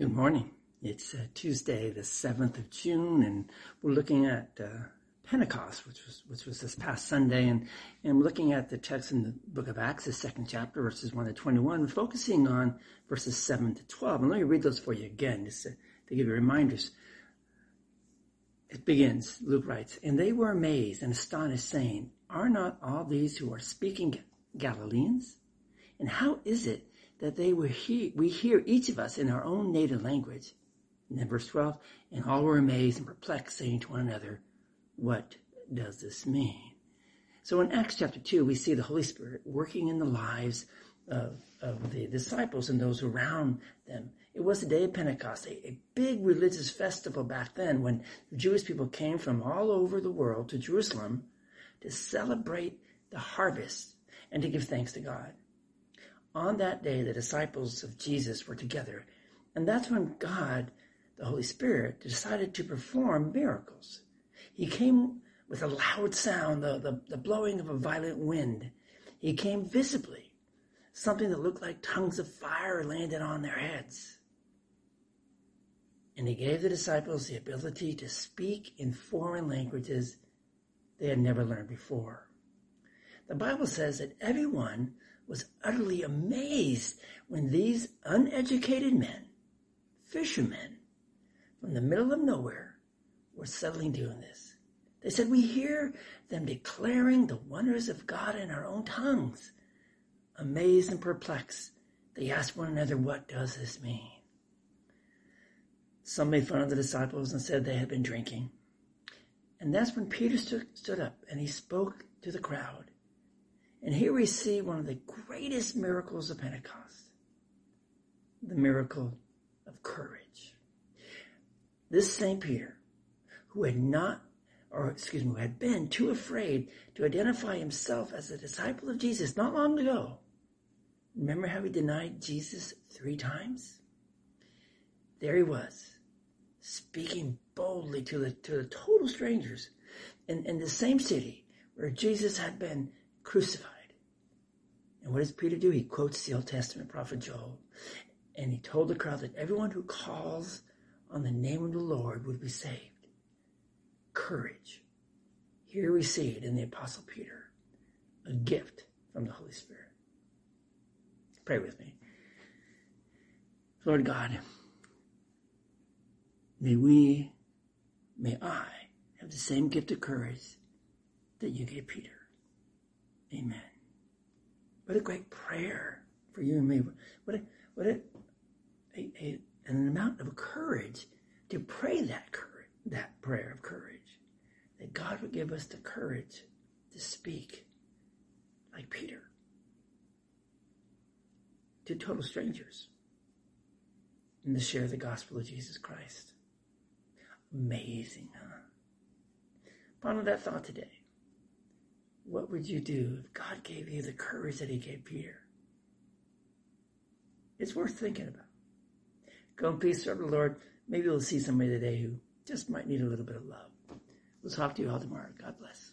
Good morning. It's uh, Tuesday, the seventh of June, and we're looking at uh, Pentecost, which was which was this past Sunday, and and looking at the text in the book of Acts, the second chapter, verses one to twenty-one, focusing on verses seven to twelve. And let me read those for you again, just to, to give you reminders. It begins. Luke writes, and they were amazed and astonished, saying, "Are not all these who are speaking Galileans? And how is it?" That they were hear, we hear each of us in our own native language. And then verse 12, and all were amazed and perplexed, saying to one another, what does this mean? So in Acts chapter 2, we see the Holy Spirit working in the lives of, of the disciples and those around them. It was the day of Pentecost, a, a big religious festival back then when the Jewish people came from all over the world to Jerusalem to celebrate the harvest and to give thanks to God. On that day, the disciples of Jesus were together, and that's when God, the Holy Spirit, decided to perform miracles. He came with a loud sound, the, the, the blowing of a violent wind. He came visibly. Something that looked like tongues of fire landed on their heads. And he gave the disciples the ability to speak in foreign languages they had never learned before. The Bible says that everyone was utterly amazed when these uneducated men, fishermen from the middle of nowhere, were suddenly doing this. They said, We hear them declaring the wonders of God in our own tongues. Amazed and perplexed, they asked one another, What does this mean? Some made fun of the disciples and said they had been drinking. And that's when Peter stood, up and he spoke to the crowd. And here we see one of the greatest miracles of Pentecost the miracle of courage. This St. Peter, who had not, or excuse me, who had been too afraid to identify himself as a disciple of Jesus not long ago, remember how he denied Jesus three times? There he was, speaking boldly to the, to the total strangers in, in the same city where Jesus had been crucified. And what does Peter do? He quotes the Old Testament prophet Joel. And he told the crowd that everyone who calls on the name of the Lord would be saved. Courage. Here we see it in the Apostle Peter, a gift from the Holy Spirit. Pray with me. Lord God, may we, may I have the same gift of courage that you gave Peter. Amen. What a great prayer for you and me. What a, what a, a, a an amount of courage to pray that courage, that prayer of courage. That God would give us the courage to speak like Peter to total strangers and to share the gospel of Jesus Christ. Amazing, huh? Ponder that thought today. What would you do if God gave you the courage that he gave Peter? It's worth thinking about. Go in peace, serve the Lord. Maybe we'll see somebody today who just might need a little bit of love. We'll talk to you all tomorrow. God bless.